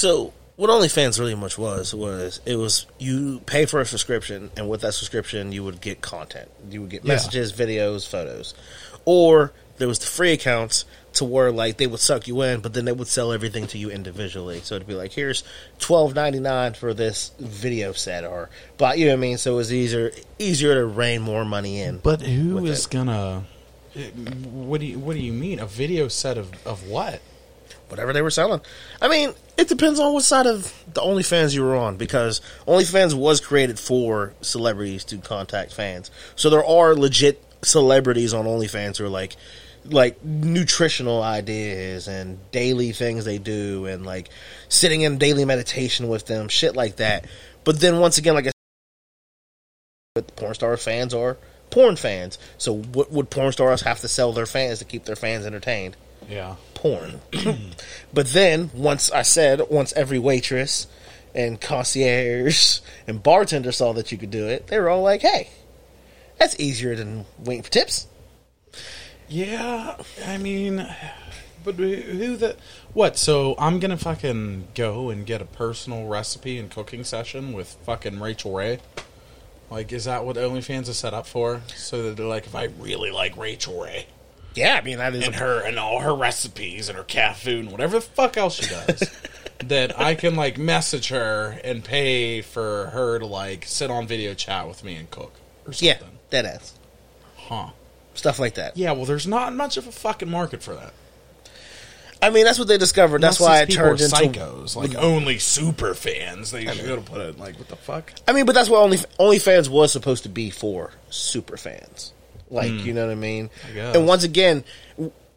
So what OnlyFans really much was was it was you pay for a subscription, and with that subscription, you would get content. You would get Yeah. messages, videos, photos, or there was the free accounts to where like they would suck you in, but then they would sell everything to you individually. So it'd be like, here's twelve ninety nine for this video set, or but you know what I mean. So it was easier easier to rein more money in. But who with it. gonna? Eh, what do you What do you mean? A video set of of what? whatever they were selling. I mean, it depends on what side of the OnlyFans you were on because OnlyFans was created for celebrities to contact fans. So there are legit celebrities on OnlyFans who are like like nutritional ideas and daily things they do and like sitting in daily meditation with them, shit like that. But then once again, like I said, porn star fans are porn fans. So what would porn stars have to sell their fans to keep their fans entertained? Yeah. porn. but then, once I said, once every waitress and concierge and bartender saw that you could do it, they were all like, hey, that's easier than waiting for tips. Yeah, I mean, but who the what? So I'm gonna fucking go and get a personal recipe and cooking session with fucking Rachael Ray. Like, is that what OnlyFans is set up for? So that they're like, if I really like Rachael Ray Yeah, I mean, that is. and her and all her recipes and her cat food and whatever the fuck else she does, that I can like message her and pay for her to like sit on video chat with me and cook or something. yeah, dead ass. Huh. Stuff like that. Yeah. Well, there's not much of a fucking market for that. I mean, that's what they discovered. That's why people turned into. psychos, like mm. only super fans. They should to put it like, what the fuck? I mean, but that's what Only OnlyFans was supposed to be for super fans. Like, hmm. you know what I mean? I. And once again,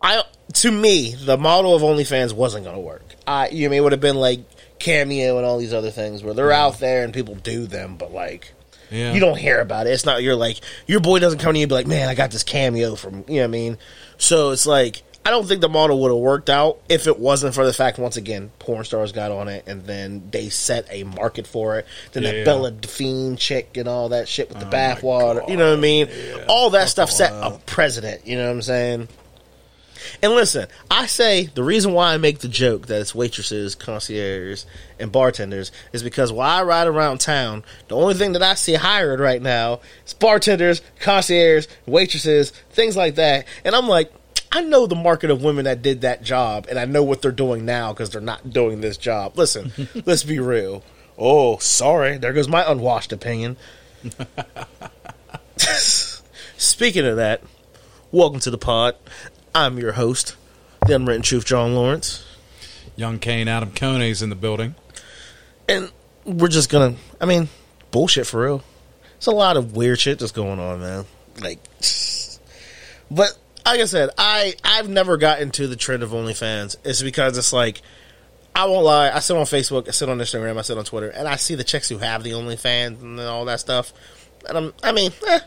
I to me, the model of OnlyFans wasn't going to work. I you know, it would have been like Cameo and all these other things where they're out there and people do them, but like Yeah, you don't hear about it. It's not you're like your boy doesn't come to you and be like, man, I got this cameo from you know what I mean. So it's like I don't think the model would have worked out if it wasn't for the fact once again porn stars got on it and then they set a market for it. Then that Yeah. Belle Delphine chick and all that shit with the Oh bathwater, you know what I mean? Yeah. All that stuff set a precedent. You know what I'm saying? And listen, I say the reason why I make the joke that it's waitresses, concierges, and bartenders is because while I ride around town, the only thing that I see hired right now is bartenders, concierges, waitresses, things like that. And I'm like, I know the market of women that did that job, and I know what they're doing now because they're not doing this job. Listen, let's be real. Oh, sorry. There goes my unwashed opinion. Speaking of that, welcome to the pod. I'm your host, the unwritten truth, John Lawrence, young Kane Adam Koenig in the building. and we're just gonna. I mean, bullshit for real. It's a lot of weird shit that's going on, man. Like, but like I said, I I've never gotten to the trend of OnlyFans. It's because it's like. I won't lie. I sit on Facebook, I sit on Instagram, I sit on Twitter, and I see the chicks who have the OnlyFans and all that stuff. And I'm, I mean, eh,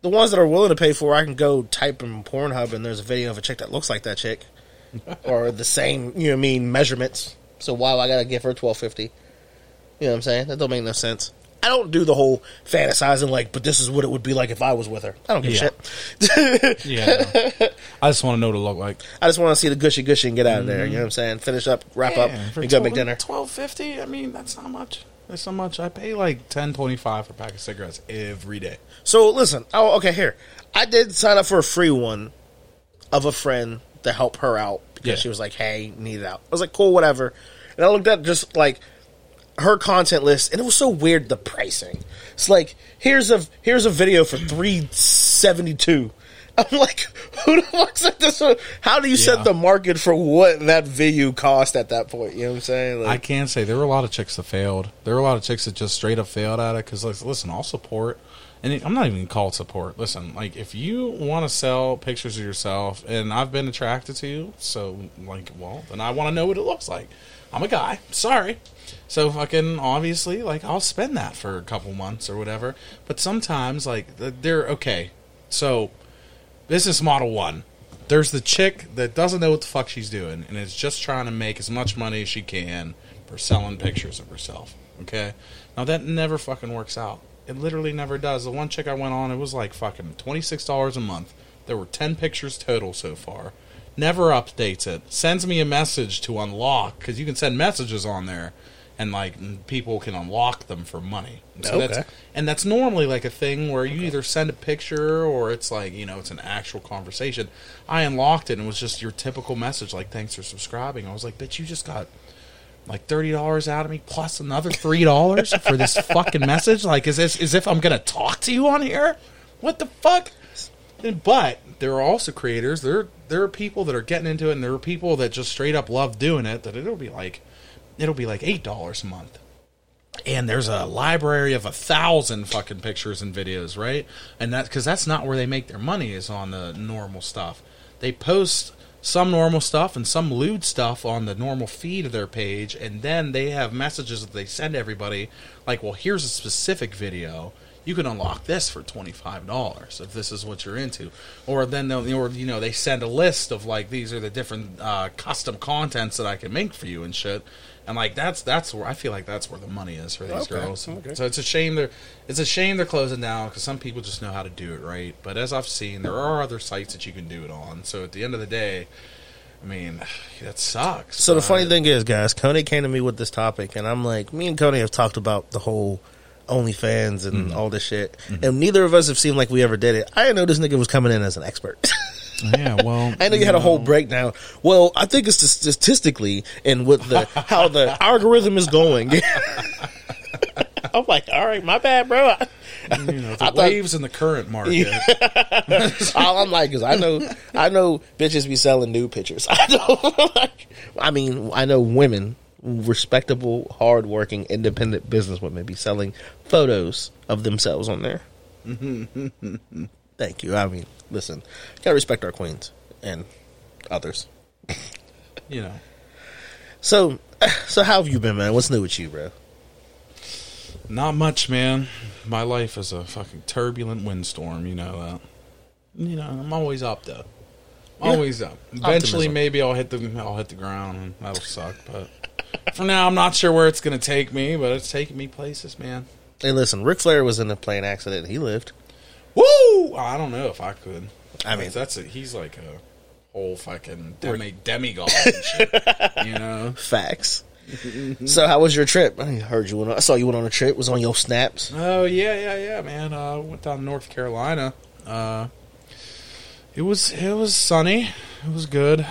the ones that are willing to pay for, it, I can go type in Pornhub and there's a video of a chick that looks like that chick, or the same, you know, what I mean measurements. So why do I gotta give her twelve fifty? You know what I'm saying? That don't make no sense. I don't do the whole fantasizing like, but this is what it would be like if I was with her. I don't give Yeah. a shit. Yeah, no. I just want to know what it look like. I just want to see the gushy gushy and get out of there. You know what I'm saying? Finish up, wrap up, for and go make dinner. Twelve fifty. I mean, that's not much. That's not much. I pay like ten twenty five for a pack of cigarettes every day. So listen. Oh, okay. Here, I did sign up for a free one of a friend to help her out because Yeah. she was like, "Hey, need it out." I was like, "Cool, whatever." And I looked at just like her content list, and it was so weird. The pricing. It's like here's a here's a video for three seventy two. I'm like, who the fuck said this? one? How do you Yeah. set the market for what that video cost at that point? You know what I'm saying? I Like, can say there were a lot of chicks that failed. There were a lot of chicks that just straight up failed at it because, like, listen, I'll support. And I'm not even called support. Listen, like, if you want to sell pictures of yourself, and I've been attracted to you, so like, well, then I want to know what it looks like. I'm a guy. Sorry. So fucking obviously, like, I'll spend that for a couple months or whatever. But sometimes, like, they're okay. So business model one. There's the chick that doesn't know what the fuck she's doing and is just trying to make as much money as she can for selling pictures of herself. Okay? Now that never fucking works out. It literally never does. The one chick I went on, it was like fucking twenty six dollars a month. There were ten pictures total so far. never updates it, sends me a message to unlock because you can send messages on there, and like people can unlock them for money. So Okay. that's and that's normally like a thing where you either send a picture or it's like you know it's an actual conversation. I unlocked it and it was just your typical message like thanks for subscribing. I was like, bitch, you just got like thirty dollars out of me plus another three dollars for this fucking message. Like, is this as if I'm gonna talk to you on here? What the fuck? But there are also creators. There there are people that are getting into it, and there are people that just straight up love doing it. That it'll be like it'll be like eight dollars a month. And there's a library of a thousand fucking pictures and videos, right? And that because that's not where they make their money is on the normal stuff. They post some normal stuff and some lewd stuff on the normal feed of their page, and then they have messages that they send everybody, like, "Well, here's a specific video. You can unlock this for twenty five dollars if this is what you're into." Or then they'll, or you know, they send a list of like these are the different uh, custom contents that I can make for you and shit. And like that's that's where I feel like that's where the money is for these Okay, girls. okay. So it's a shame they're it's a shame they're closing down because some people just know how to do it right. But as I've seen, there are other sites that you can do it on. So at the end of the day, I mean, that sucks. So the funny thing is, guys, Coney came to me with this topic, and I'm like, me and Coney have talked about the whole OnlyFans and mm-hmm. all this shit, mm-hmm. and neither of us have seemed like we ever did it. I didn't know this nigga was coming in as an expert. yeah, well, I know you had a whole breakdown. Well, I think it's statistically and with the how the algorithm is going. I'm like, all right, my bad, bro. I, you know, I the thought- waves in the current market. all I'm like is I know I know bitches be selling nude pictures. I know like, I mean I know women, respectable, hardworking, independent businesswomen be selling photos of themselves on there. Mm-hmm. Thank you. I mean, listen, gotta respect our queens and others. You know, So, so how have you been, man? What's new with you, bro? not much, man. My life is a fucking turbulent windstorm. You know that. You know, I'm always up though. Yeah. Always up. Eventually, Optimism. maybe I'll hit the I'll hit the ground, and that'll suck. But for now, I'm not sure where it's gonna take me. But it's taking me places, man. Hey, listen, Ric Flair was in a plane accident. He lived. Woo! I don't know if I could. I mean- that's a he's like a whole fucking demi demigod. and shit, you know. Facts. so, how was your trip? I heard you went. On, I saw you went on a trip. Was on your snaps. Oh yeah, yeah, yeah, man. Uh, went down to North Carolina. Uh, it was it was sunny. It was good.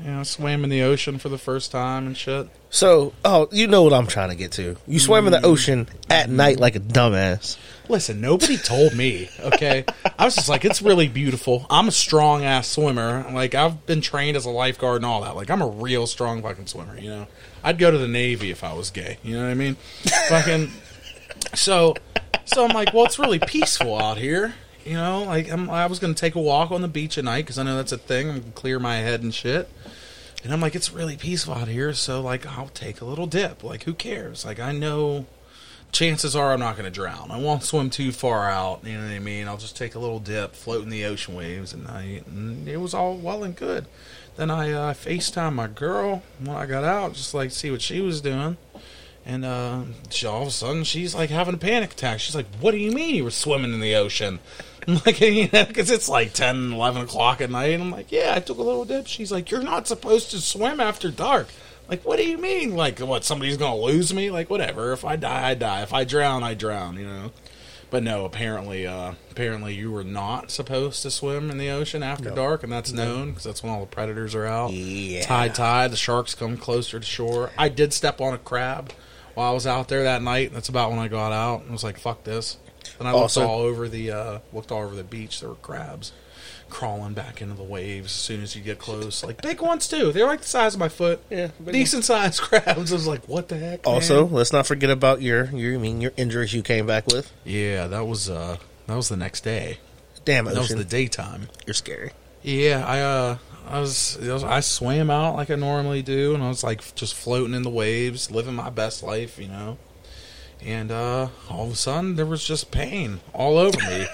You know, swam in the ocean for the first time and shit. So, oh, you know what I'm trying to get to. You swam in the mm. ocean at night like a dumbass. Listen, nobody told me. Okay, I was just like, it's really beautiful. I'm a strong ass swimmer. Like I've been trained as a lifeguard and all that. Like I'm a real strong fucking swimmer. You know, I'd go to the Navy if I was gay. You know what I mean? fucking. So, so I'm like, well, it's really peaceful out here. You know, like I'm, I was gonna take a walk on the beach at night because I know that's a thing. I'm gonna clear my head and shit. And I'm like, it's really peaceful out here, so like I'll take a little dip. Like, who cares? Like, I know chances are I'm not going to drown. I won't swim too far out. You know what I mean? I'll just take a little dip, float in the ocean waves, and I and it was all well and good. Then I uh, FaceTime my girl when I got out, just like see what she was doing. And uh, she, all of a sudden, she's like having a panic attack. She's like, "What do you mean you were swimming in the ocean?" I'm like, you know, because it's like 10, 11 o'clock at night. And I'm like, "Yeah, I took a little dip." She's like, "You're not supposed to swim after dark." Like, what do you mean? Like, what? Somebody's gonna lose me? Like, whatever. If I die, I die. If I drown, I drown. You know. But no, apparently, uh, apparently, you were not supposed to swim in the ocean after No. dark, and that's known because that's when all the predators are out. Yeah. Tide, tide. The sharks come closer to shore. I did step on a crab while I was out there that night. That's about when I got out. I was like, "Fuck this!" And I looked all over the uh, looked all over the beach. There were crabs crawling back into the waves as soon as you get close. Like big ones too. They're like the size of my foot. Yeah, big decent sized crabs. I was like, "What the heck?" Also, man? let's not forget about your your I mean your injuries you came back with. yeah, that was uh, that was the next day. Damn it. That was the daytime. you're scary. Yeah, I uh I was, I was I swam out like I normally do and I was like just floating in the waves, living my best life, you know. And uh all of a sudden there was just pain all over me.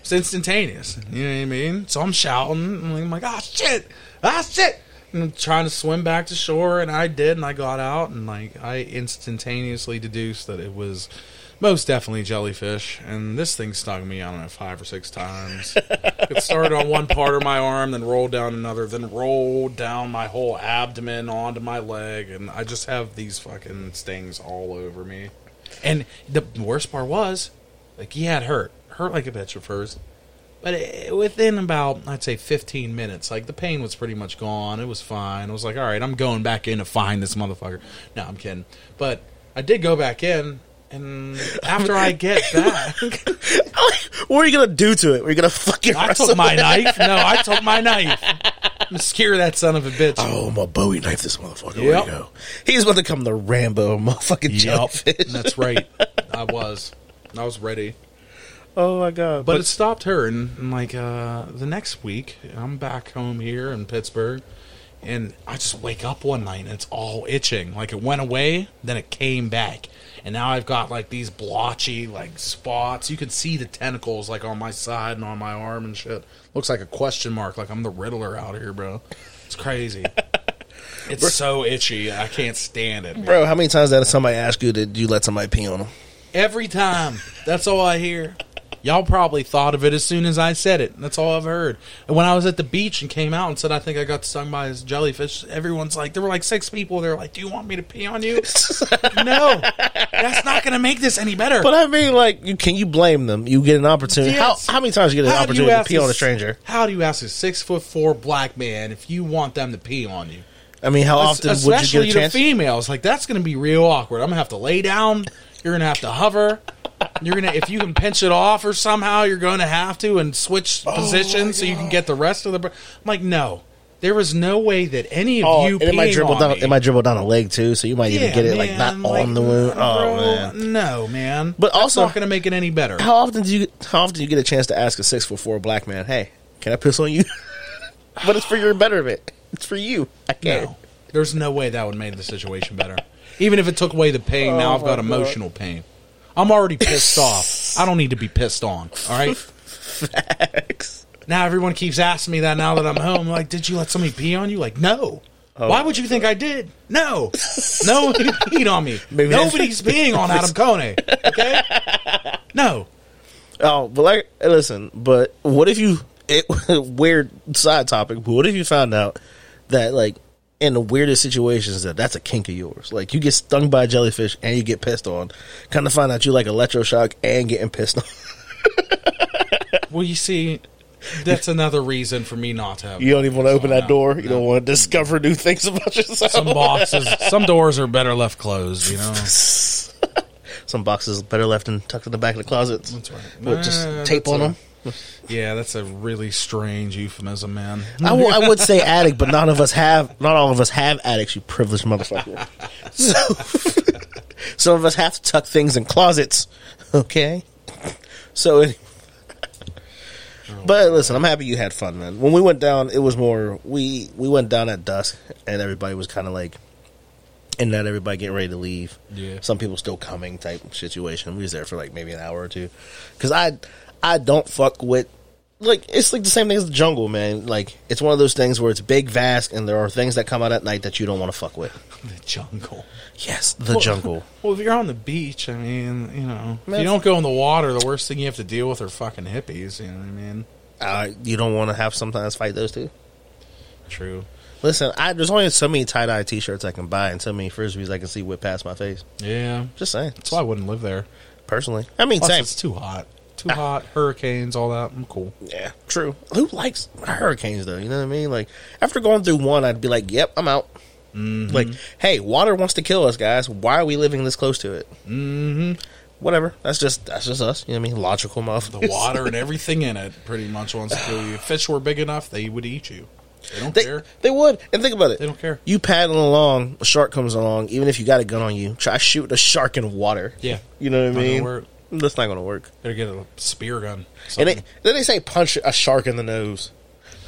it's instantaneous. You know what I mean? So I'm shouting and I'm like, ah shit! Ah shit! And I'm trying to swim back to shore and I did and I got out and like I instantaneously deduced that it was Most definitely jellyfish, and this thing stung me. I don't know five or six times. it started on one part of my arm, then rolled down another, then rolled down my whole abdomen onto my leg, and I just have these fucking stings all over me. And the worst part was, like, he had hurt, hurt like a bitch at first, but it, within about I'd say 15 minutes, like the pain was pretty much gone. It was fine. I was like, all right, I'm going back in to find this motherfucker. No, I'm kidding, but I did go back in. And after I get back, what are you gonna do to it? We're you gonna fucking. I took my it? knife. No, I took my knife. I'm gonna scare that son of a bitch. Oh, my Bowie knife this motherfucker. Where Yep. you go? He's about to come the Rambo motherfucking Yep, jellyfish. that's right. I was, I was ready. Oh my god! But, it stopped hurting. And like uh, the next week, I'm back home here in Pittsburgh, and I just wake up one night and it's all itching. Like it went away, then it came back, and now I've got like these blotchy like spots. You can see the tentacles like on my side and on my arm and shit. Looks like a question mark. Like I'm the Riddler out here, bro. It's crazy. it's so itchy. I can't stand it. man. bro, how many times did somebody ask you did you let somebody pee on them? Every time. That's all I hear. Y'all probably thought of it as soon as I said it. That's all I've heard. And when I was at the beach and came out and said I think I got stung by this jellyfish, everyone's like, there were like six people. They're like, "Do you want me to pee on you?" no, that's not going to make this any better. But I mean, like, you can you blame them? You get an opportunity. Yes. How how many times you get an How opportunity to pee on a stranger? How do you ask a six foot four black man if you want them to pee on you? I mean, how often would you Especially get a chance? to females, like that's going to be real awkward. I'm going to have to lay down. You're going to have to hover. You're gonna if you can pinch it off or somehow you're going to have to and switch Oh positions so you can get the rest of the. br- I'm like, no, there is no way that any of Oh, you. and it might dribble down. me- It might dribble down a leg too, so you might even Yeah, get it like not like, on the wound. Oh man! no, man. But That's also- not going to make it any better. How often do you how often do you get a chance to ask a six foot four black man, "Hey, can I piss on you?" but it's for your betterment. It's for you. I can't. No, there's no way that would make the situation better. Even if it took away the pain, oh now Oh I've got my God. emotional pain. I'm already pissed off. I don't need to be pissed on. All right. Facts. Now everyone keeps asking me that now that I'm home. Like, did you let somebody pee on you? Like, no. Oh. Why would you think I did? No. No one peed on me. Maybe Nobody's peeing on Adam Kone. Okay? No. Oh, but like, listen. But what if you? It weird side topic. But what if you found out that like in the weirdest situations that that's a kink of yours? Like you get stung by a jellyfish and you get pissed on. Kind of find out you like electroshock and getting pissed on. Well, you see, that's another reason for me not to have. You don't even want to open that No, door. You no. don't want to discover new things about yourself. Some boxes, some doors are better left closed. You know. Some boxes better left and tucked in the back of the closets. That's right. With just Uh, tape on them. Yeah, that's a really strange euphemism, man. I, w- I would say attic, but none of us have. Not all of us have attics. You privileged motherfucker. So, some of us have to tuck things in closets. Okay. So, it, but listen, I'm happy you had fun, man. When we went down, it was more. We we went down at dusk, and everybody was kind of like, and not everybody getting ready to leave. Yeah. Some people still coming type situation. We was there for like maybe an hour or two, because I I don't fuck with like it's like the same thing as the jungle, man. Like it's one of those things where it's big, vast, and there are things that come out at night that you don't want to fuck with. The jungle. Yes, the Well, jungle. Well, if you're on the beach, I mean, you know, if you don't go in the water, the worst thing you have to deal with are fucking hippies. You know what I mean? Uh, you don't want to have sometimes fight those two. True. Listen, I there's only so many tie dye t shirts I can buy and so many frisbees I can see whip past my face. Yeah. Just saying. That's why I wouldn't live there. Personally, I mean, Plus, same. it's too hot. Too hot. Hurricanes, all that. I'm cool. Yeah, true. Who likes hurricanes though? You know what I mean? Like after going through one, I'd be like, "Yep, I'm out." Like, hey, water wants to kill us, guys. Why are we living this close to it? Mm-hmm. Whatever. That's just that's just us. You know what I mean? Logical mouth. The water and everything in it pretty much wants to kill you. If fish were big enough, they would eat you. They don't They, care. they would. And think about it. They don't care. You paddling along, a shark comes along, even if you got a gun on you, try shooting a shark in water. Yeah. You know what I mean? That's not going to work. They're getting a spear gun. And Something. they, then they say punch a shark in the nose.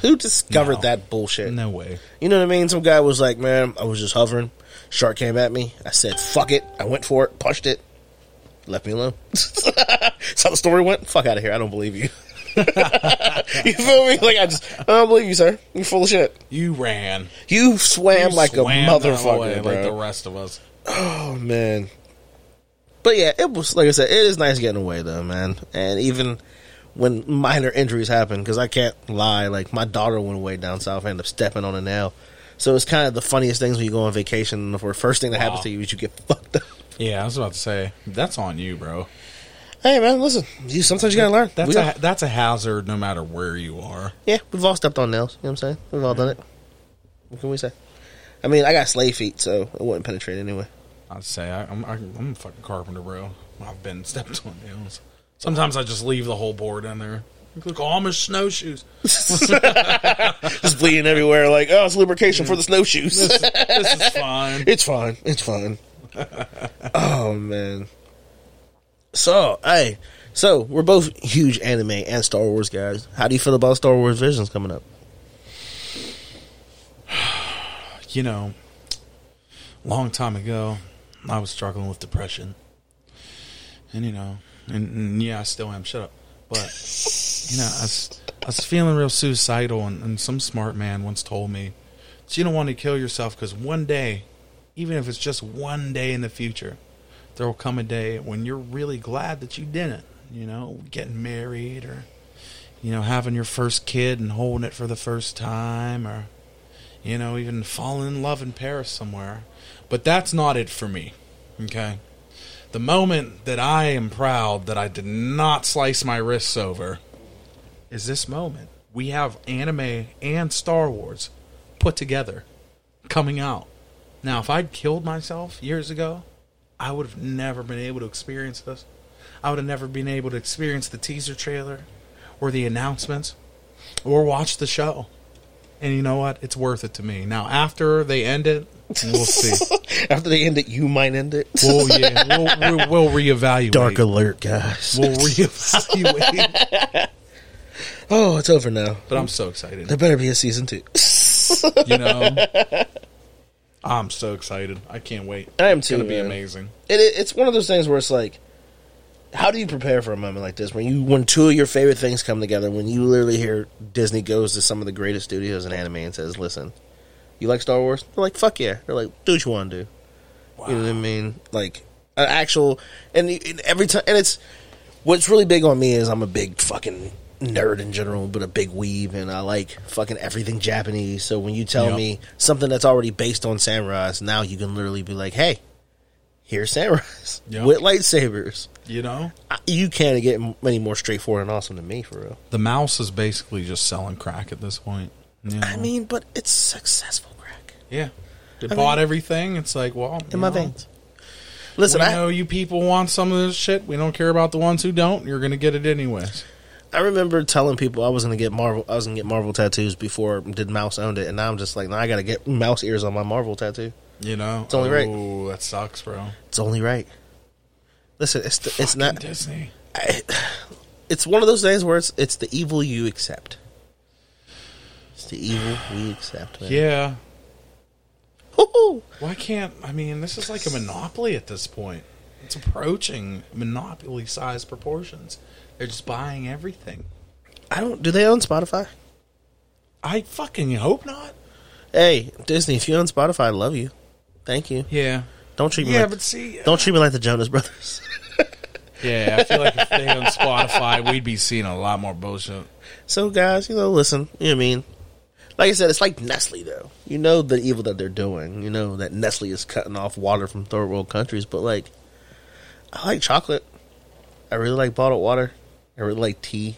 Who discovered No. that bullshit? no way. You know what I mean? Some guy was like, man, I was just hovering. Shark came at me. I said, fuck it. I went for it, punched it, left me alone. That's how the story went. Fuck out of here. I don't believe you. you feel me? Like, I just, I don't believe you, sir. You're full of shit. You ran. You swam You like swam a way motherfucker, bro. like the rest of us. oh, man. But yeah, it was like I said, it is nice getting away though, man. And even when minor injuries happen, because I can't lie, like my daughter went away down south, I ended up stepping on a nail. So it's kind of the funniest things when you go on vacation. And the first thing that happens to you is you get fucked up. Yeah, I was about to say that's on you, bro. Hey man, listen, you sometimes you gotta learn. That's We a that's a hazard no matter where you are. yeah, we've all stepped on nails. You know what I'm saying? We've all done it. What can we say? I mean, I got slave feet, so it wouldn't penetrate anyway. I'd say I, I'm I, I'm a fucking carpenter, bro. I've been stepped on nails. Sometimes I just leave the whole board in there. Look, Amish snowshoes. Just bleeding everywhere, like oh, it's lubrication for the snowshoes. This, this is fine. It's fine. It's fine. oh man. So, hey, so we're both huge anime and Star Wars guys. How do you feel about Star Wars Visions coming up? You know, long time ago, I was struggling with depression, and you know, and, and yeah, I still am. Shut up. But you know, I was, I was feeling real suicidal, and, and some smart man once told me that you don't want to kill yourself because one day, even if it's just one day in the future, there will come a day when you're really glad that you didn't. You know, getting married or you know having your first kid and holding it for the first time, or you know even falling in love in Paris somewhere. But that's not it for me. Okay. The moment that I am proud that I did not slice my wrists over is this moment. We have anime and Star Wars put together coming out. Now, if I'd killed myself years ago, I would have never been able to experience this. I would have never been able to experience the teaser trailer or the announcements or watch the show. And you know what? It's worth it to me. Now, after they end it, we'll see. After they end it, you might end it. Well, yeah, we'll, we'll, we'll reevaluate. Dark alert, guys. We'll reevaluate. Oh, it's over now. but I'm so excited. There better be a season two. You know, I'm so excited. I can't wait. I am It's too, It's gonna be amazing. it, it, it's one of those things where it's like, how do you prepare for a moment like this when you when two of your favorite things come together? When you literally hear Disney goes to some of the greatest studios in anime and says, "Listen, you like Star Wars?" They're like, "Fuck yeah!" They're like, "Do what you want to do." You know what I mean? Like an actual, and, and every time, and it's what's really big on me is I'm a big fucking nerd in general, but a big weeb, and I like fucking everything Japanese. So when you tell Yep. me something that's already based on samurais, now you can literally be like, "Hey, here's samurais Yep. with lightsabers." You know, I- You can't get any more straightforward and awesome than me, for real. the mouse is basically just selling crack at this point. Know? I mean, but it's successful Greg. yeah, they I bought everything. It's like, well, in my know, veins. Listen, I, know you people want some of this shit. We don't care about the ones who don't. You're gonna get it anyways. I remember telling people I was going to get Marvel. I was going to get Marvel tattoos before Did Mouse owned it, and now I'm just like, now I got to get mouse ears on my Marvel tattoo. You know, It's only right. Oh, that sucks, bro. It's only right. Listen, it's the, it's not. Disney. I, it's one of those days where it's it's the evil you accept. The evil we accept. Man. Yeah. Woo-hoo. Why can't I mean this is like a monopoly at this point. It's approaching monopoly size proportions. They're just buying everything. I don't. Do they own Spotify? I fucking hope not. Hey, Disney, if you own Spotify, I love you. Thank you. Yeah. Don't treat me Yeah, like but see uh, don't treat me like the Jonas Brothers. Yeah, I feel like if they own Spotify, we'd be seeing a lot more bullshit. So, guys, you know, listen. You know what I mean? Like I said, it's like Nestle, though. You know the evil that they're doing. You know that Nestle is cutting off water from third world countries. But like, I like chocolate. I really like bottled water. I really like tea.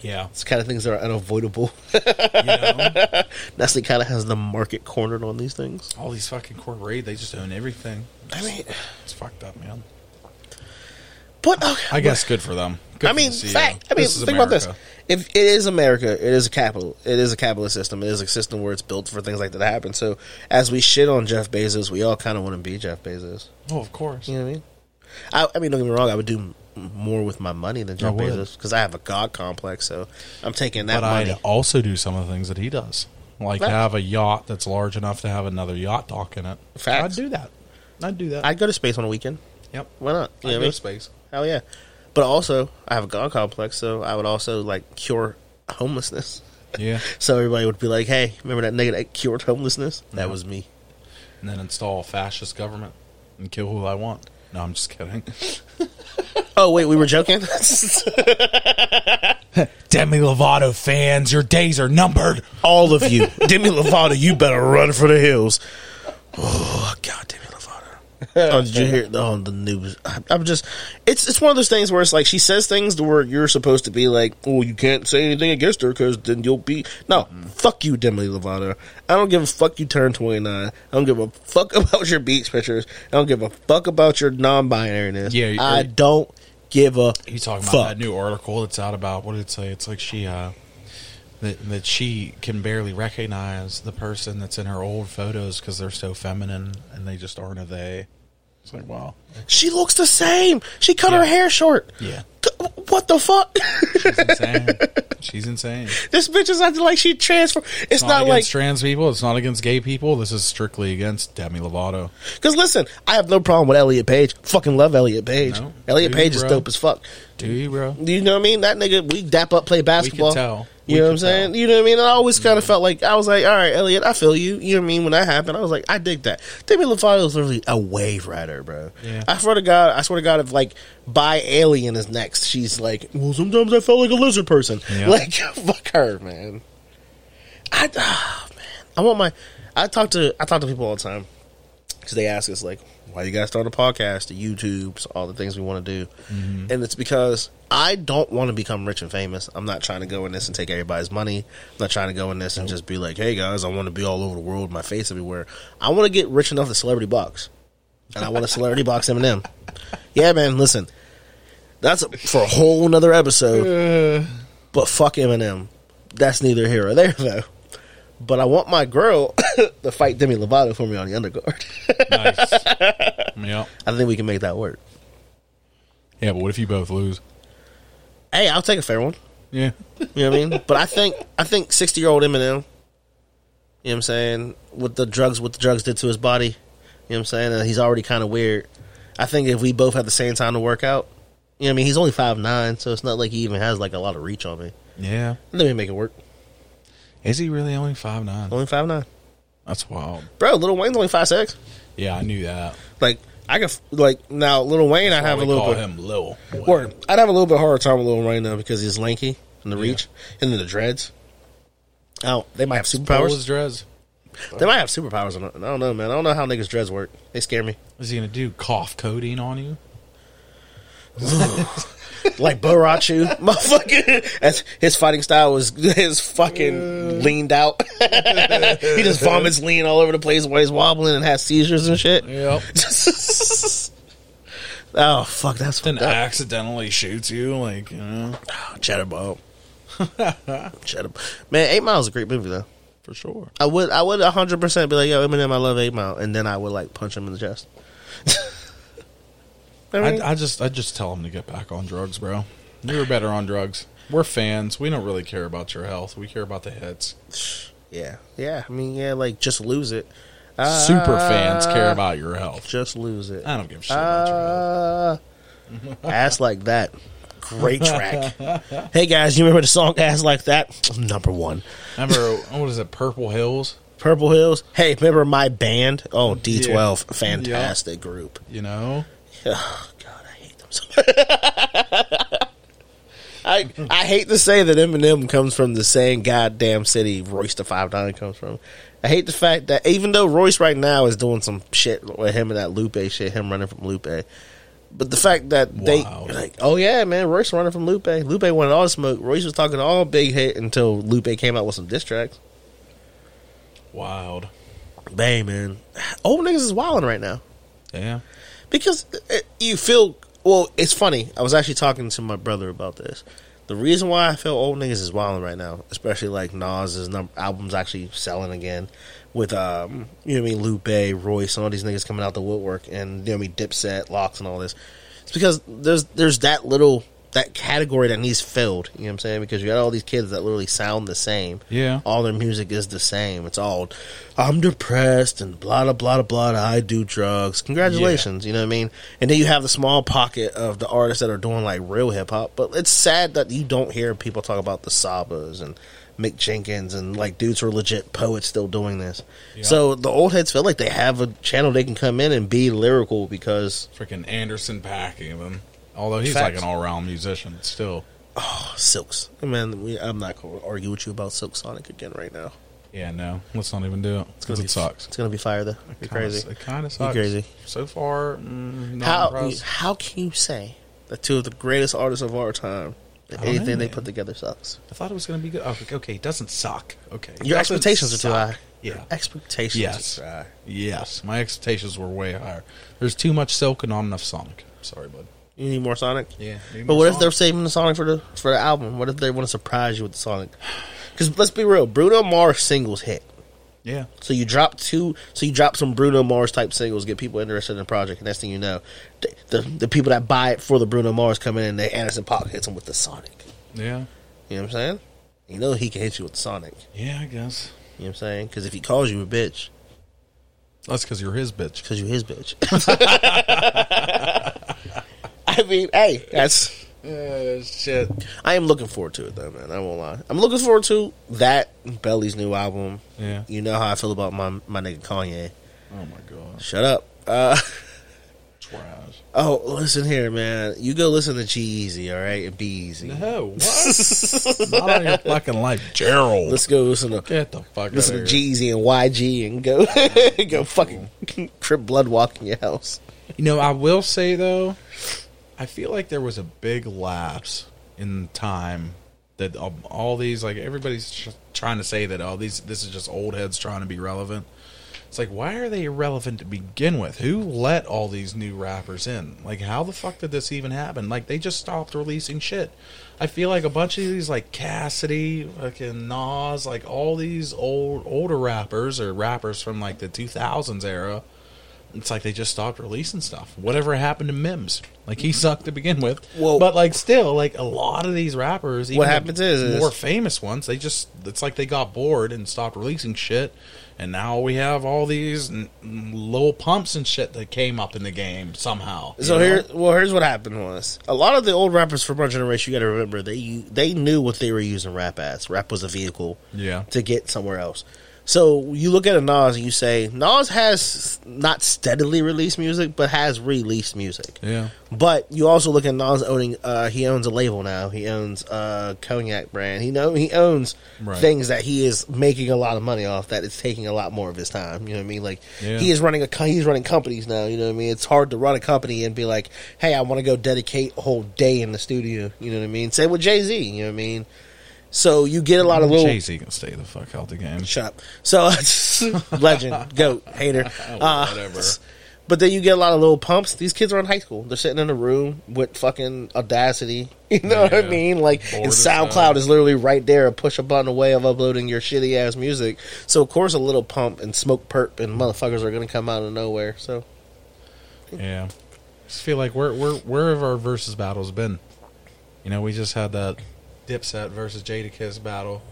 Yeah. It's kind of things that are unavoidable. You know? Nestle kind of has the market cornered on these things. All these fucking corporations, they just own everything. I mean, It's fucked up, man. But okay, I guess good for them. Good I mean, fact. I mean, think about this. If it is America, it is a capital. It is a capitalist system. It is a system where it's built for things like that to happen. So, as we shit on Jeff Bezos, we all kind of want to be Jeff Bezos. Oh, of course. You know what I mean? I, I mean, don't get me wrong. I would do more with my money than Jeff I. Bezos because I have a god complex. So I'm taking that But money. I'd also do some of the things that he does. Like Right. have a yacht that's large enough to have another yacht dock in it. Facts. I'd do that. I'd do that. I'd go to space on a weekend. yep. Why not? You I'd go to space. Hell yeah! But also, I have a god complex, so I would also like cure homelessness. Yeah. So everybody would be like, "Hey, remember that nigga that cured homelessness? That Yeah. was me." And then install a fascist government and kill who I want. No, I'm just kidding. Oh wait, we were joking. Demi Lovato fans, your days are numbered. All of you, Demi Lovato, you better run for the hills. Oh God, Demi Lovato. oh, did you hear oh, the news? I, I'm just, it's it's one of those things where it's like she says things to where you're supposed to be like, oh, you can't say anything against her because then you'll be no. Fuck you, Demi Lovato. I don't give a fuck. You turn 29. I don't give a fuck about your beach pictures. I don't give a fuck about your non-binariness. Yeah, I don't give a. You talking about fuck. that new article that's out about what did it say? It's like she uh that that she can barely recognize the person that's in her old photos because they're so feminine and they just aren't a they. It's like wow, She looks the same. She cut Yeah. her hair short. yeah, What the fuck? she's insane. she's insane. this bitch is acting like she transformed. It's, It's not, not, like against trans people. It's not against gay people. This is strictly against Demi Lovato. because listen, I have no problem with Elliot Page. Fucking love Elliot Page. No. Elliot Do Page you, is bro? dope as fuck. Do you, bro? You know what I mean? That nigga, we dap up, play basketball. tell. You We know what I'm saying? You know what I mean? And I always kind of felt like I was like, all right, Elliot, I feel you. You know what I mean? When that happened, I was like, I dig that. Demi Lovato is literally a wave rider, bro. Yeah. I swear to God, I swear to God, if like by Alien is next, she's like, well, sometimes I felt like a lizard person. Yeah. Like, fuck her, man. I, ah, man, I want my. I talk to I talk to people all the time because they ask us like, why you guys start a podcast, the YouTubes, all the things we want to do, mm-hmm. and it's because I don't want to become rich and famous. I'm not trying to go in this and take everybody's money. I'm not trying to go in this and just be like, hey guys, I want to be all over the world, my face everywhere. I want to get rich enough to celebrity box, and I want to celebrity box Eminem. Yeah, man, listen, that's for a whole nother episode. Uh. But fuck Eminem. That's neither here or there though. But I want my girl to fight Demi Lovato for me on the undercard. Nice. yeah. I think we can make that work. Yeah, but what if you both lose? Hey, I'll take a fair one. Yeah. You know what I mean? But I think I think sixty year old Eminem, you know what I'm saying, with the drugs what the drugs did to his body, you know what I'm saying, and he's already kinda weird. I think if we both had the same time to work out, you know what I mean, he's only five nine, so it's not like he even has like a lot of reach on me. Yeah. Let me make it work. Is he really only five nine? Only five nine. That's wild. Bro, Lil Wayne's only five six. Yeah, I knew that. Like I could like now Lil Wayne I have a little call bit him Lil. Word. I'd have a little bit harder time with Lil Wayne though because he's lanky and the reach and then the dreads. Oh, they might have superpowers. his dreads. They might have superpowers. I don't know, man. I don't know how niggas dreads work. They scare me. Is he gonna do cough codeine on you? Like Barachu, motherfucker. As his fighting style was his fucking leaned out. he just vomits lean all over the place while he's wobbling and has seizures and shit. Yep. oh fuck, that's then accidentally shoots you, like you know, Oh, Cheddar Bob. Cheddar. Man, Eight Mile is a great movie though. for sure. I would I would hundred percent be like, yo, Eminem, I love Eight Mile, and then I would like punch him in the chest. I mean, I, I just I just tell him to get back on drugs, bro. You were better on drugs. We're fans. We don't really care about your health. We care about the hits. yeah, yeah. I mean, yeah, like just lose it. Super fans Uh, care about your health. Just lose it. I don't give a shit about your health. Uh, ass like that. Great track. hey guys, you remember the song "Ass Like That"? Number one. Remember what is it? Purple Hills. Purple Hills. Hey, remember my band? Oh, D12, fantastic group. You know. Oh God, I hate them so. I I hate to say that Eminem comes from the same goddamn city Royce the Five Nine comes from. I hate the fact that even though Royce right now is doing some shit with him and that Lupe shit, him running from Lupe, but the fact that they Wow. like, oh yeah, man, Royce running from Lupe. Lupe wanted all the smoke. Royce was talking all big hit until Lupe came out with some diss tracks. Wild. Bang, man, old niggas is wilding right now. Yeah. Because you feel well it's funny. I was actually talking to my brother about this. The reason why i feel old niggas is wilding right now especially like nas's albums actually selling again with um you know what i mean lupe royce and all these niggas coming out the woodwork and you know what i mean dipset LOX and all this. It's because there's there's that little that category that needs filled you know what i'm saying because you got all these kids that literally sound the same Yeah. all their music is the same. It's all I'm depressed and blah blah blah blah. blah I do drugs. Congratulations, you know what I mean. And then you have the small pocket of the artists that are doing like real hip hop. But it's sad that you don't hear people talk about the Sabas and Mick Jenkins and like dudes who are legit poets still doing this. Yeah. So the old heads feel like they have a channel they can come in and be lyrical because Freaking Anderson Paak even. Although he's Facts. like an all around musician still. oh, Silks. Man, we, I'm not going to argue with you about Silk Sonic again right now. Yeah, no. Let's not even do it. It's gonna Because be it sucks. It's gonna be fire though. Be Kinda- crazy. It kind of sucks. crazy. So far, mm, not How impressed. how can you say that two of the greatest artists of our time, that know, anything they put together sucks? I thought it was to be good. Oh, okay, it doesn't suck. Okay. Your expectations are too high. Yeah. Expectations Yes. are too high. Yes. My expectations were way higher. There's too much Silk and not enough Sonic. Sorry, bud. You need more Sonic. Yeah. But what if they're saving the Sonic for the for the album? What if they want to surprise you with the Sonic? Because let's be real, Bruno Mars singles hit. Yeah. So you drop two, so you drop some Bruno Mars type singles, get people interested in the project, and next thing you know, the the, the people that buy it for the Bruno Mars come in and they Anderson Paak hits them with the Sonic. Yeah. You know what I'm saying? You know he can hit you with the Sonic. Yeah, I guess. You know what I'm saying? Because if he calls you a bitch, That's because you're his bitch. because you're his bitch. I mean, hey, that's. Uh, shit. I am looking forward to it though, man. I won't lie. I'm looking forward to that Belly's new album. Yeah. You know how I feel about my my nigga Kanye. Oh my god. Shut up. Uh, oh, listen here, man. You go listen to G-Eazy, all right, and be easy. No, what? Not on your fucking life, Gerald. Let's go listen to Get the fuck listen to Jeezy and YG and go go fucking trip blood walk in your house. You know, I will say though, I feel like there was a big lapse in time that all, all these like everybody's tr- trying to say that oh these this is just old heads trying to be relevant. It's like why are they irrelevant to begin with? Who let all these new rappers in? Like how the fuck did this even happen? Like they just stopped releasing shit. I feel like a bunch of these like Cassidy, fucking Nas, like all these old older rappers or rappers from like the 2000s era it's like they just stopped releasing stuff. Whatever happened to Mims? Like he mm-hmm. sucked to begin with. Well- but like still, like a lot of these rappers, even What the happens is- more famous ones. They just it's like they got bored and stopped releasing shit, and now we have all these n- little pumps and shit that came up in the game somehow. So know? here, well, here's what happened was a lot of the old rappers from our generation. You got to remember they they knew what they were using rap as. Rap was a vehicle yeah, to get somewhere else. So you look at a Nas and you say Nas has not steadily released music, but has released music. yeah, But you also look at Nas owning. Uh, he owns a label now. He owns a cognac brand. He know he owns Right. things that he is making a lot of money off. That it's taking a lot more of his time. You know what I mean? Like Yeah. he is running a he's running companies now. You know what I mean? It's hard to run a company and be like, hey, I want to go dedicate a whole day in the studio. You know what I mean? Same with Jay Z. You know what I mean? So you get a lot of little. Jay Z can stay the fuck out the game. Shut up. So legend, goat, hater. Uh, Whatever. but then you get a lot of little pumps. These kids are in high school. They're sitting in a room with fucking audacity. You know what I mean? Like, and SoundCloud is literally right there, a push a button away of uploading your shitty ass music. So of course, a Lil Pump and Smokepurpp and motherfuckers are gonna come out of nowhere. So Yeah, just feel like where where where have our versus battles been? You know, we just had that Dipset versus Jadakiss battle.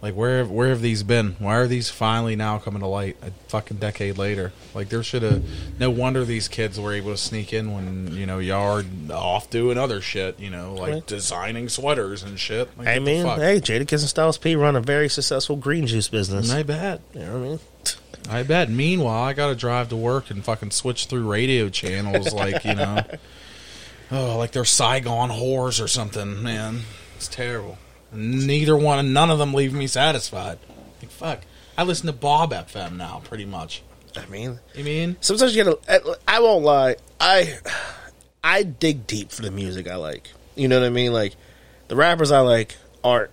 Like where have, where have these been? Why are these finally now coming to light a fucking decade later? Like there should have. No wonder these kids were able to sneak in when you know y'all off doing other shit. You know, like Right. designing sweaters and shit. Like, I what mean, fuck? hey, Jadakiss and Styles P run a very successful green juice business. I bet. You know what I mean? I bet. Meanwhile, I got to drive to work and fucking switch through radio channels, like you know, oh, like they're Saigon whores or something. Man, it's terrible. Neither one, none of them leave me satisfied. Like fuck, I listen to Bob FM now, pretty much. I mean, You mean? sometimes you gotta. I won't lie. I I dig deep for the music I like. You know what I mean? Like the rappers I like aren't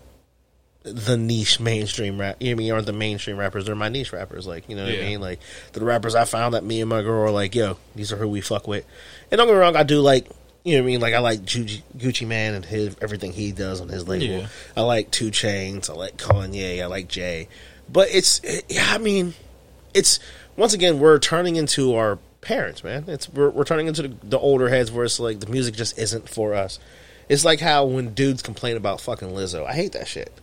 the niche mainstream rap. You know what I mean? Aren't the mainstream rappers? They're my niche rappers. Like you know what Yeah. I mean? Like the rappers I found that me and my girl are like, yo, these are who we fuck with. And don't get me wrong, I do like. You know what I mean? Like I like Gucci, Gucci Mane and his everything he does on his label. Yeah. I like Two Chainz. I like Kanye. I like Jay. But it's yeah. I mean, it's once again we're turning into our parents, man. It's we're, we're turning into the, the older heads where it's like the music just isn't for us. It's like how when dudes complain about fucking Lizzo, I hate that shit.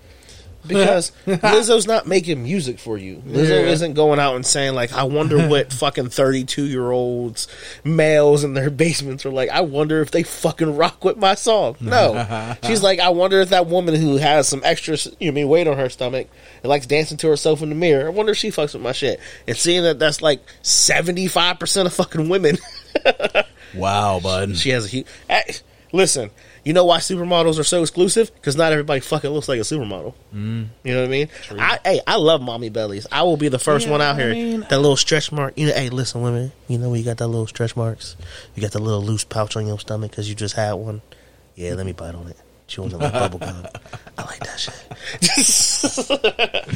because Lizzo's not making music for you. Lizzo Yeah. isn't going out and saying like, "I wonder what fucking thirty-two-year-olds males in their basements are like." I wonder if they fucking rock with my song. No, she's like, "I wonder if that woman who has some extra, you know, I mean, weight on her stomach and likes dancing to herself in the mirror. I wonder if she fucks with my shit." And seeing that that's like seventy-five percent of fucking women. Wow, bud. She has a huge. Eh, listen, you know why supermodels are so exclusive? Because not everybody fucking looks like a supermodel. Mm. You know what I mean? I, hey, I love mommy bellies. I will be the first Yeah, one out I here. mean- that little stretch mark. You know, hey, listen, women. You know when you got that little stretch marks? You got the little loose pouch on your stomach because you just had one. Yeah, let me bite on it. She wants a little bubble gum. I like that shit.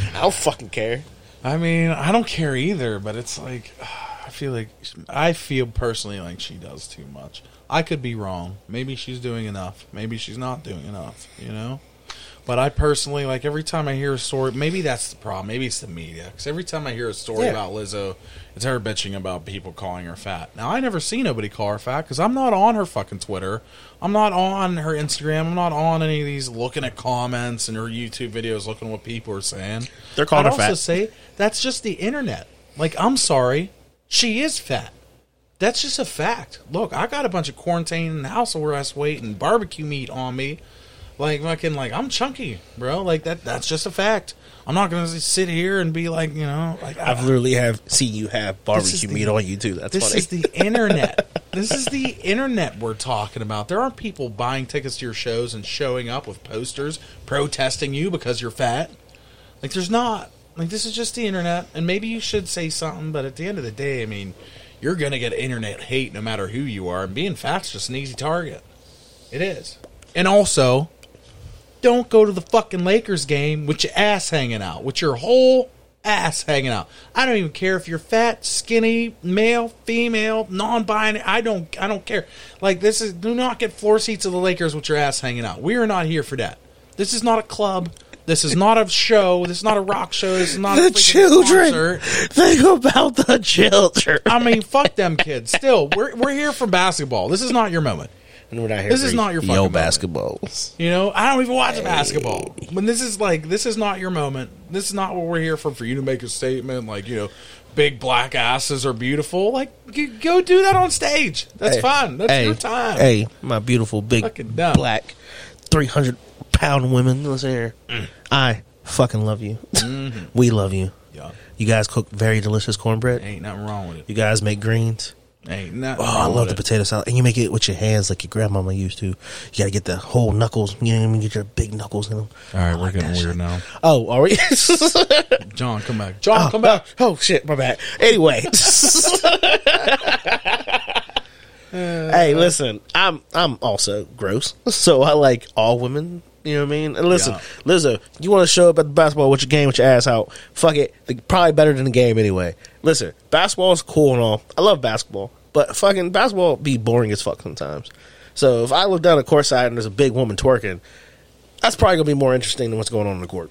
I don't fucking care. I mean, I don't care either, but it's like I feel like I feel personally like she does too much. I could be wrong. Maybe she's doing enough. Maybe she's not doing enough. You know. But I personally like every time I hear a story. Maybe that's the problem. Maybe it's the media. Because every time I hear a story Yeah. about Lizzo, it's her bitching about people calling her fat. Now I never see nobody call her fat because I'm not on her fucking Twitter. I'm not on her Instagram. I'm not on any of these looking at comments and her YouTube videos, looking what people are saying. They're calling I'd her also fat. say that's just the internet. Like I'm sorry, she is fat. That's just a fact. Look, I got a bunch of quarantine and house arrest weight and barbecue meat on me. Like fucking like I'm chunky, bro. Like that that's just a fact. I'm not gonna sit here and be like, you know, like I've I, literally have seen you have barbecue the- meat on you too. That's this funny. is the internet. this is the internet we're talking about. There aren't people buying tickets to your shows and showing up with posters protesting you because you're fat. Like there's not. Like this is just the internet, and maybe you should say something. But at the end of the day, I mean, you're gonna get internet hate no matter who you are, and being fat's just an easy target. It is. And also, don't go to the fucking Lakers game with your ass hanging out, with your whole ass hanging out. I don't even care if you're fat, skinny, male, female, non-binary. I don't. I don't care. Like this is. Do not get floor seats of the Lakers with your ass hanging out. We are not here for that. This is not a club. This is not a show. This is not a rock show. This is not a the freaking children. concert. Think about the children. I mean, fuck them kids. Still, we're we're here for basketball. This is not your moment. And we're not here This for is not your fucking yo moment. basketballs. You know, I don't even watch basketball. When this is like this is not your moment. This is not what we're here for. For you to make a statement like you know, big black asses are beautiful. Like you, go do that on stage. That's Hey, fun. That's hey, your time. Hey, my beautiful big black three hundred pound women. Listen here, mm. I fucking love you. Mm-hmm. We love you. Yeah, You guys cook very delicious cornbread. ain't nothing wrong with it. You guys make greens. Ain't nothing. Oh, I wrong love the it. potato salad, and you make it with your hands like your grandmama used to. You got to get the whole knuckles. You know what I mean? Get your big knuckles in them. All right, I we're getting weird shit. now. Oh, are we? John, come back. John, oh, come back. Oh, oh, shit, my bad. Anyway. hey, listen, I'm I'm also gross. So I like all women. You know what I mean? And listen, Yeah. Lizzo, you want to show up at the basketball with your game with your ass out? Fuck it. The- Probably better than the game anyway. Listen, basketball is cool and all. I love basketball, but fucking basketball be boring as fuck sometimes. So if I look down the court side and there's a big woman twerking, that's probably gonna be more interesting than what's going on in the court.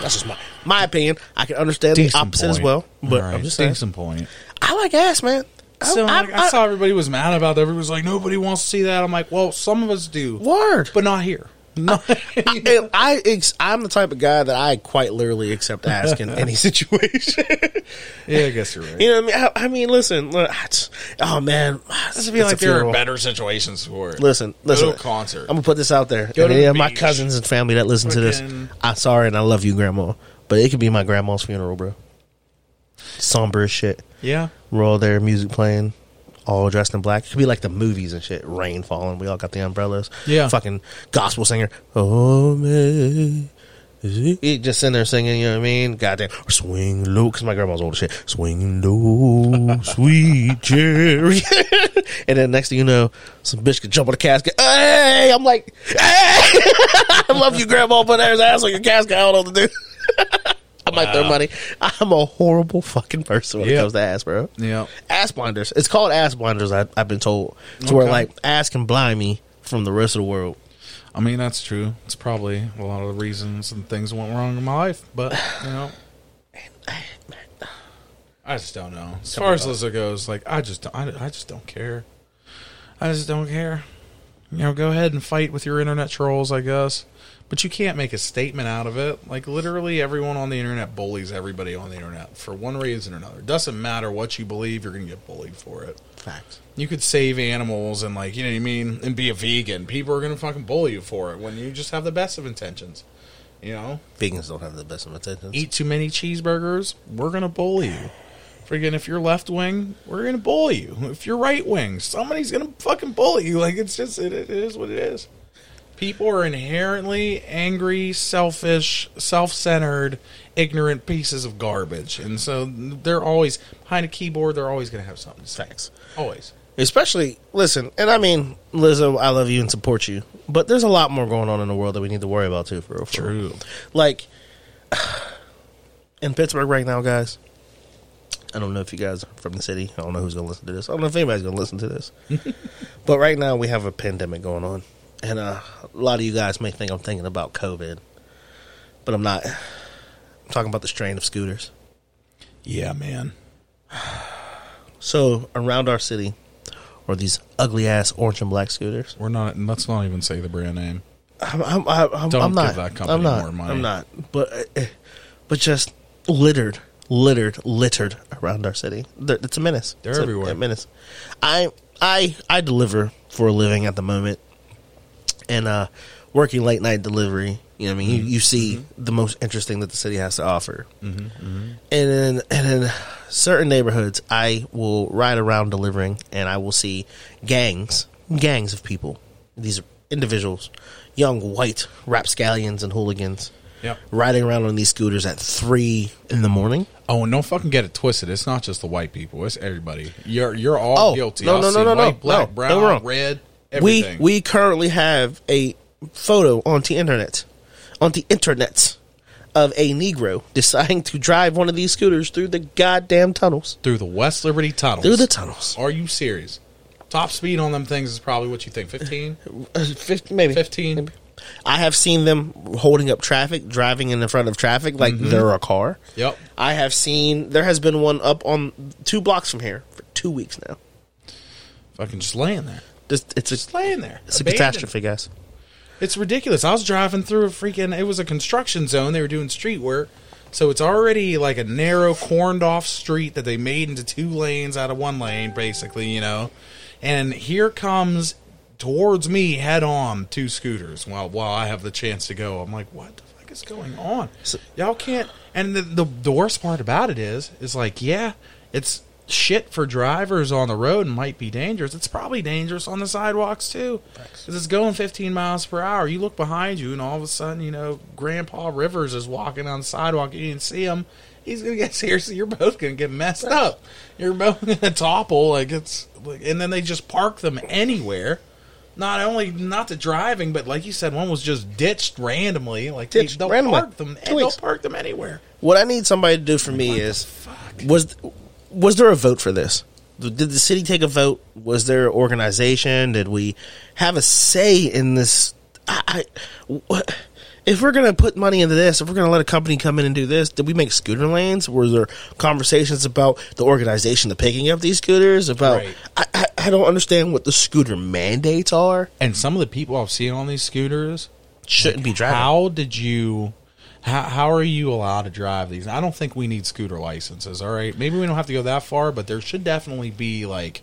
That's just my my opinion. I can understand the Decent opposite as well, but right, I'm just saying. decent point. I like ass, man. Oh, I, So I, like, I, saw everybody was mad about that. Everybody was like, nobody wants to see that. I'm like, well, some of us do, word. but not here. Uh, no. And I, ex- I'm the type of guy that I quite literally accept ask in any situation. yeah, I guess you're right. you know what I mean? I, I mean, listen. look, Oh man, this would be it's like a there are funeral. better situations for it. Listen, Go listen. to a concert. I'm gonna put this out there. Go to any the of my cousins and family that listen to this, I'm sorry and I love you, grandma. But it could be my grandma's funeral, bro. Somber as shit. yeah. We're all there, music playing, all dressed in black. It could be like the movies and shit. Rain falling. We all got the umbrellas. Yeah. Fucking gospel singer. Oh man. He just sitting there singing, you know what I mean? Goddamn. Swing low, because my grandma's old as shit. Swing low, sweet cherry. and then next thing you know, some bitch could jump on the casket. Hey! I'm like, hey! I love you, grandma, but there's ass on your casket. I don't know what to do. I might throw Wow. money. I'm a horrible fucking person when it comes to ass, bro Yeah. ass blinders. It's called ass blinders. I, I've been told to where like ass can blind me from the rest of the world. I mean, that's true. It's probably a lot of the reasons and things went wrong in my life, but, you know. I just don't know. As far as Lizzo goes, like I just, don't, I, I just don't care. I just don't care. You know, go ahead and fight with your internet trolls, I guess. But you can't make a statement out of it. Like literally everyone on the internet bullies everybody on the internet for one reason or another. It doesn't matter what you believe, you're gonna get bullied for it. Facts. You could save animals and like you know what I mean and be a vegan. People are gonna fucking bully you for it when you just have the best of intentions. You know? Vegans don't have the best of intentions. Eat too many cheeseburgers, we're gonna bully you. Freaking if you're left wing, we're gonna bully you. If you're right wing, somebody's gonna fucking bully you. Like it's just it, it is what it is. People are inherently angry, selfish, self-centered, ignorant pieces of garbage, and so they're always behind a keyboard. They're always gonna have something to say. Facts. Always. Especially, listen, and I mean, Lizzo, I love you and support you, but there's a lot more going on in the world that we need to worry about too. For real, for real. True. Like in Pittsburgh right now, guys. I don't know if you guys are from the city. I don't know who's going to listen to this. I don't know if anybody's going to listen to this. but right now, we have a pandemic going on, and uh, a lot of you guys may think I'm thinking about COVID, but I'm not. I'm talking about the strain of scooters. Yeah, man. So around our city, are these ugly ass orange and black scooters. We're not. Let's not even say the brand name. I'm, I'm, I'm, I'm, Don't not. give that company I'm not. more money. I'm not. But, uh, but just littered, littered, littered around our city. They're, it's a menace. They're It's a- everywhere. A, menace. I, I, I deliver for a living at the moment, and uh, working late night delivery. You know, what I mean, you, mm-hmm. you see mm-hmm. the most interesting that the city has to offer, mm-hmm. and then and in certain neighborhoods, I will ride around delivering, and I will see gangs, gangs of people. These are individuals, young white rapscallions and hooligans, Yep. riding around on these scooters at three in the morning. Oh, and don't fucking get it twisted. It's not just the white people. It's everybody. You're you're all Oh, guilty. no, I'll no, see no, no, no, white, black, no, brown, don't get me wrong. red, everything. We we currently have a photo on the internet, on the internet, of a Negro deciding to drive one of these scooters through the goddamn tunnels. through the West Liberty tunnels. Through the tunnels. Are you serious? Top speed on them things is probably what you think. 15? Uh, 50, maybe 15? Maybe. I have seen them holding up traffic, driving in the front of traffic like they're a car. Yep. I have seen there has been one up on two blocks from here for two weeks now. Fucking just laying there. Just, it's Just laying there. it's a catastrophe, guys. It's ridiculous. I was driving through a freaking. It was a construction zone. They were doing street work, so it's already like a narrow, corned off street that they made into two lanes out of one lane, basically. You know, and here comes towards me head on two scooters while while I have the chance to go. I'm like, what the fuck is going on? So- Y'all can't. And the, the the worst part about it is, is like, yeah, it's shit for drivers on the road and might be dangerous. It's probably dangerous on the sidewalks too, because it's going 15 miles per hour. You look behind you, and all of a sudden, you know, Grandpa Rivers is walking on the sidewalk. You didn't see him. He's gonna get seriously. You're both gonna get messed up. You're both gonna topple. Like it's, like, and then they just park them anywhere. Not only not the driving, but like you said, one was just ditched randomly. Like Ditched they'll randomly. park them. They'll park them anywhere. What I need somebody to do for me is was was there a vote for this? Did the city take a vote? Was there organization? Did we have a say in this? I, I if we're gonna put money into this, if we're gonna let a company come in and do this, did we make scooter lanes? Were there conversations about the organization, the picking up these scooters? About Right. I, I, I don't understand what the scooter mandates are. And some of the people I've seen on these scooters, Shouldn't be driving. How did you? How, how are you allowed to drive these? I don't think we need scooter licenses. All right, maybe we don't have to go that far, but there should definitely be like,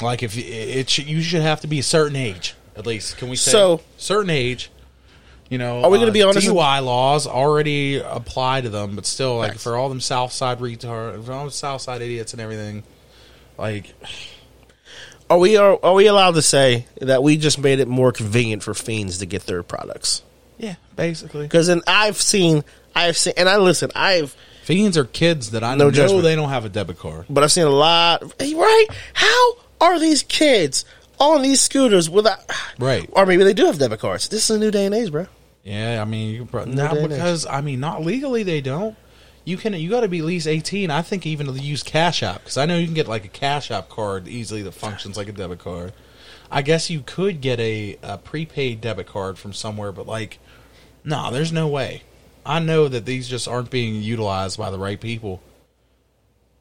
like if it, it should, you should have to be a certain age at least. Can we say So- certain age? You know, Are we gonna uh, be honest DUI laws already apply to them, but still, like Facts. for all them South Side retard, all them South Side idiots and everything, like Are we are, are we allowed to say that we just made it more convenient for fiends to get their products? Yeah, basically. Because then I've seen, I've seen, and I listen, I've, Fiends are kids that I No know judgment. they don't have a debit card. but I've seen a lot. Right? How are these kids on these scooters without? Right. Or maybe they do have debit cards. This is a new day and age, bro. Yeah, I mean, you can pro- not damage. because I mean, not legally they don't. You can you got to be at least eighteen. I think even to use Cash App because I know you can get like a Cash App card easily that functions like a debit card. I guess you could get a, a prepaid debit card from somewhere, but like, no, there's no way. I know that these just aren't being utilized by the right people.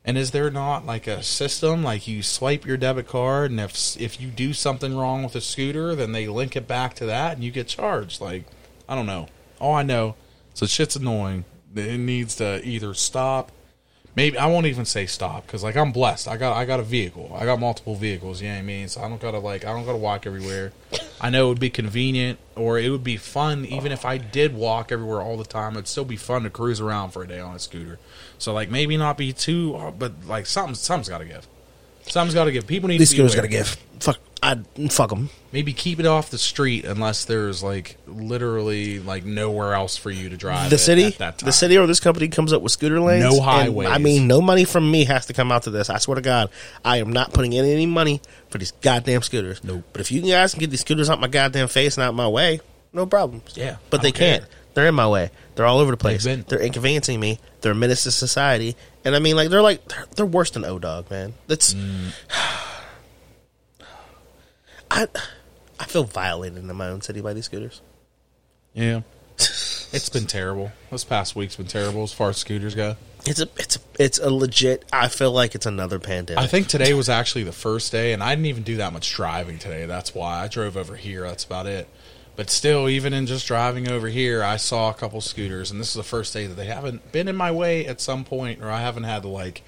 And is there not like a system like you swipe your debit card and if if you do something wrong with a scooter, then they link it back to that and you get charged? Like I don't know. All I know, so shit's annoying. It needs to either stop. Maybe I won't even say stop because like I'm blessed. I got I got a vehicle. I got multiple vehicles. You know what I mean? So I don't gotta like I don't gotta walk everywhere. I know it would be convenient or it would be fun even if I did walk everywhere all the time. It'd still be fun to cruise around for a day on a scooter. So like maybe not be too, uh, but like something something's got to give. Something's got to give. People need These to be scooters aware. got to give. Fuck, I fuck them. Maybe keep it off the street unless there's like literally like nowhere else for you to drive. The city, at that time. the city or this company comes up with scooter lanes. No and, highways. I mean, no money from me has to come out to this. I swear to God, I am not putting in any money for these goddamn scooters. Nope. But if you guys can get these scooters out my goddamn face and out my way, no problem. Yeah, but they don't care. can't. They're in my way. They're all over the place. Been- They're inconveniencing me. They're a menace to society. And I mean, like they're like they're, they're worse than O Dog, man. That's Mm. I I feel violated in my own city by these scooters. Yeah, it's been terrible. This past week's been terrible as far as scooters go. It's a it's a, it's a legit. I feel like it's another pandemic. I think today was actually the first day, and I didn't even do that much driving today. That's why I drove over here. That's about it. But still, even in just driving over here, I saw a couple scooters, and this is the first day that they haven't been in my way at some point, or I haven't had to like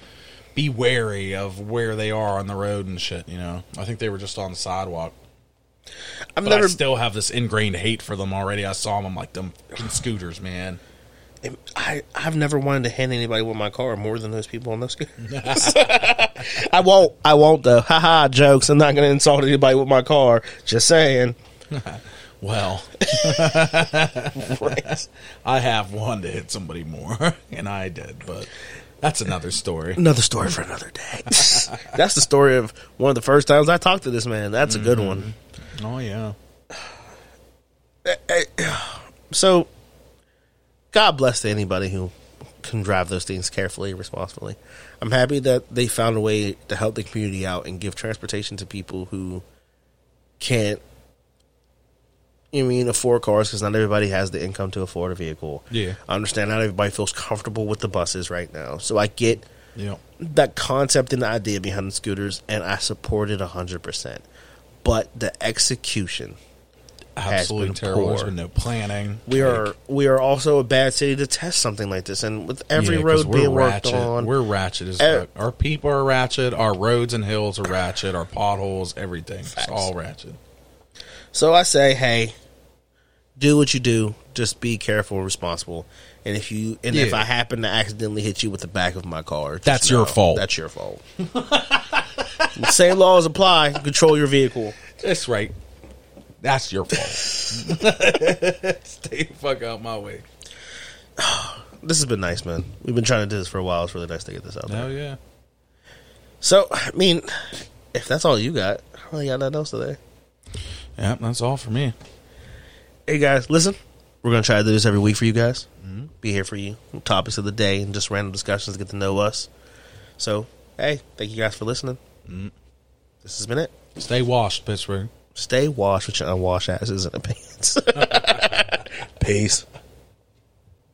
be wary of where they are on the road and shit. You know, I think they were just on the sidewalk. I've But never I still have this ingrained hate for them already. I saw them. I'm like them scooters, man. I I've never wanted to hand anybody with my car more than those people on those scooters. I won't. I won't though. Haha, jokes. I'm not going to insult anybody with my car. Just saying. Well, I have one to hit somebody more, and I did, but that's another story. Another story for another day. That's the story of one of the first times I talked to this man. That's a good mm-hmm. one. Oh yeah. Eh, eh, so, God bless to anybody who can drive those things carefully and responsibly. I'm happy that they found a way to help the community out and give transportation to people who can't. You mean afford cars because not everybody has the income to afford a vehicle. Yeah. I understand not everybody feels comfortable with the buses right now. So I get Yeah. that concept and the idea behind the scooters, and I support it hundred percent. But the execution, Absolutely been terrible. There's poor. been no planning. we Like, are we are also a bad city to test something like this, and with every yeah, road being worked ratchet. on, We're ratchet as. Our people are ratchet. Our roads and hills are ratchet. Our potholes, everything. It's all ratchet. so I say, hey, do what you do. Just be careful and responsible. And if you and if I happen to accidentally hit you with the back of my car, That's your know fault. That's your fault. Same laws apply. Control your vehicle. That's right. That's your fault. Stay the fuck out my way. This has been nice, man. We've been trying to do this for a while. It's really nice to get this out there. Hell yeah. So, I mean, if that's all you got, I really got nothing else today. Yeah, that's all for me. Hey guys, listen. We're gonna try to do this every week for you guys. Mm-hmm. Be here for you. Topics of the day and just random discussions to get to know us. So, hey, thank you guys for listening. Mm-hmm. This has been it. Stay washed, Pittsburgh. Stay washed with your unwashed asses and the pants. Peace.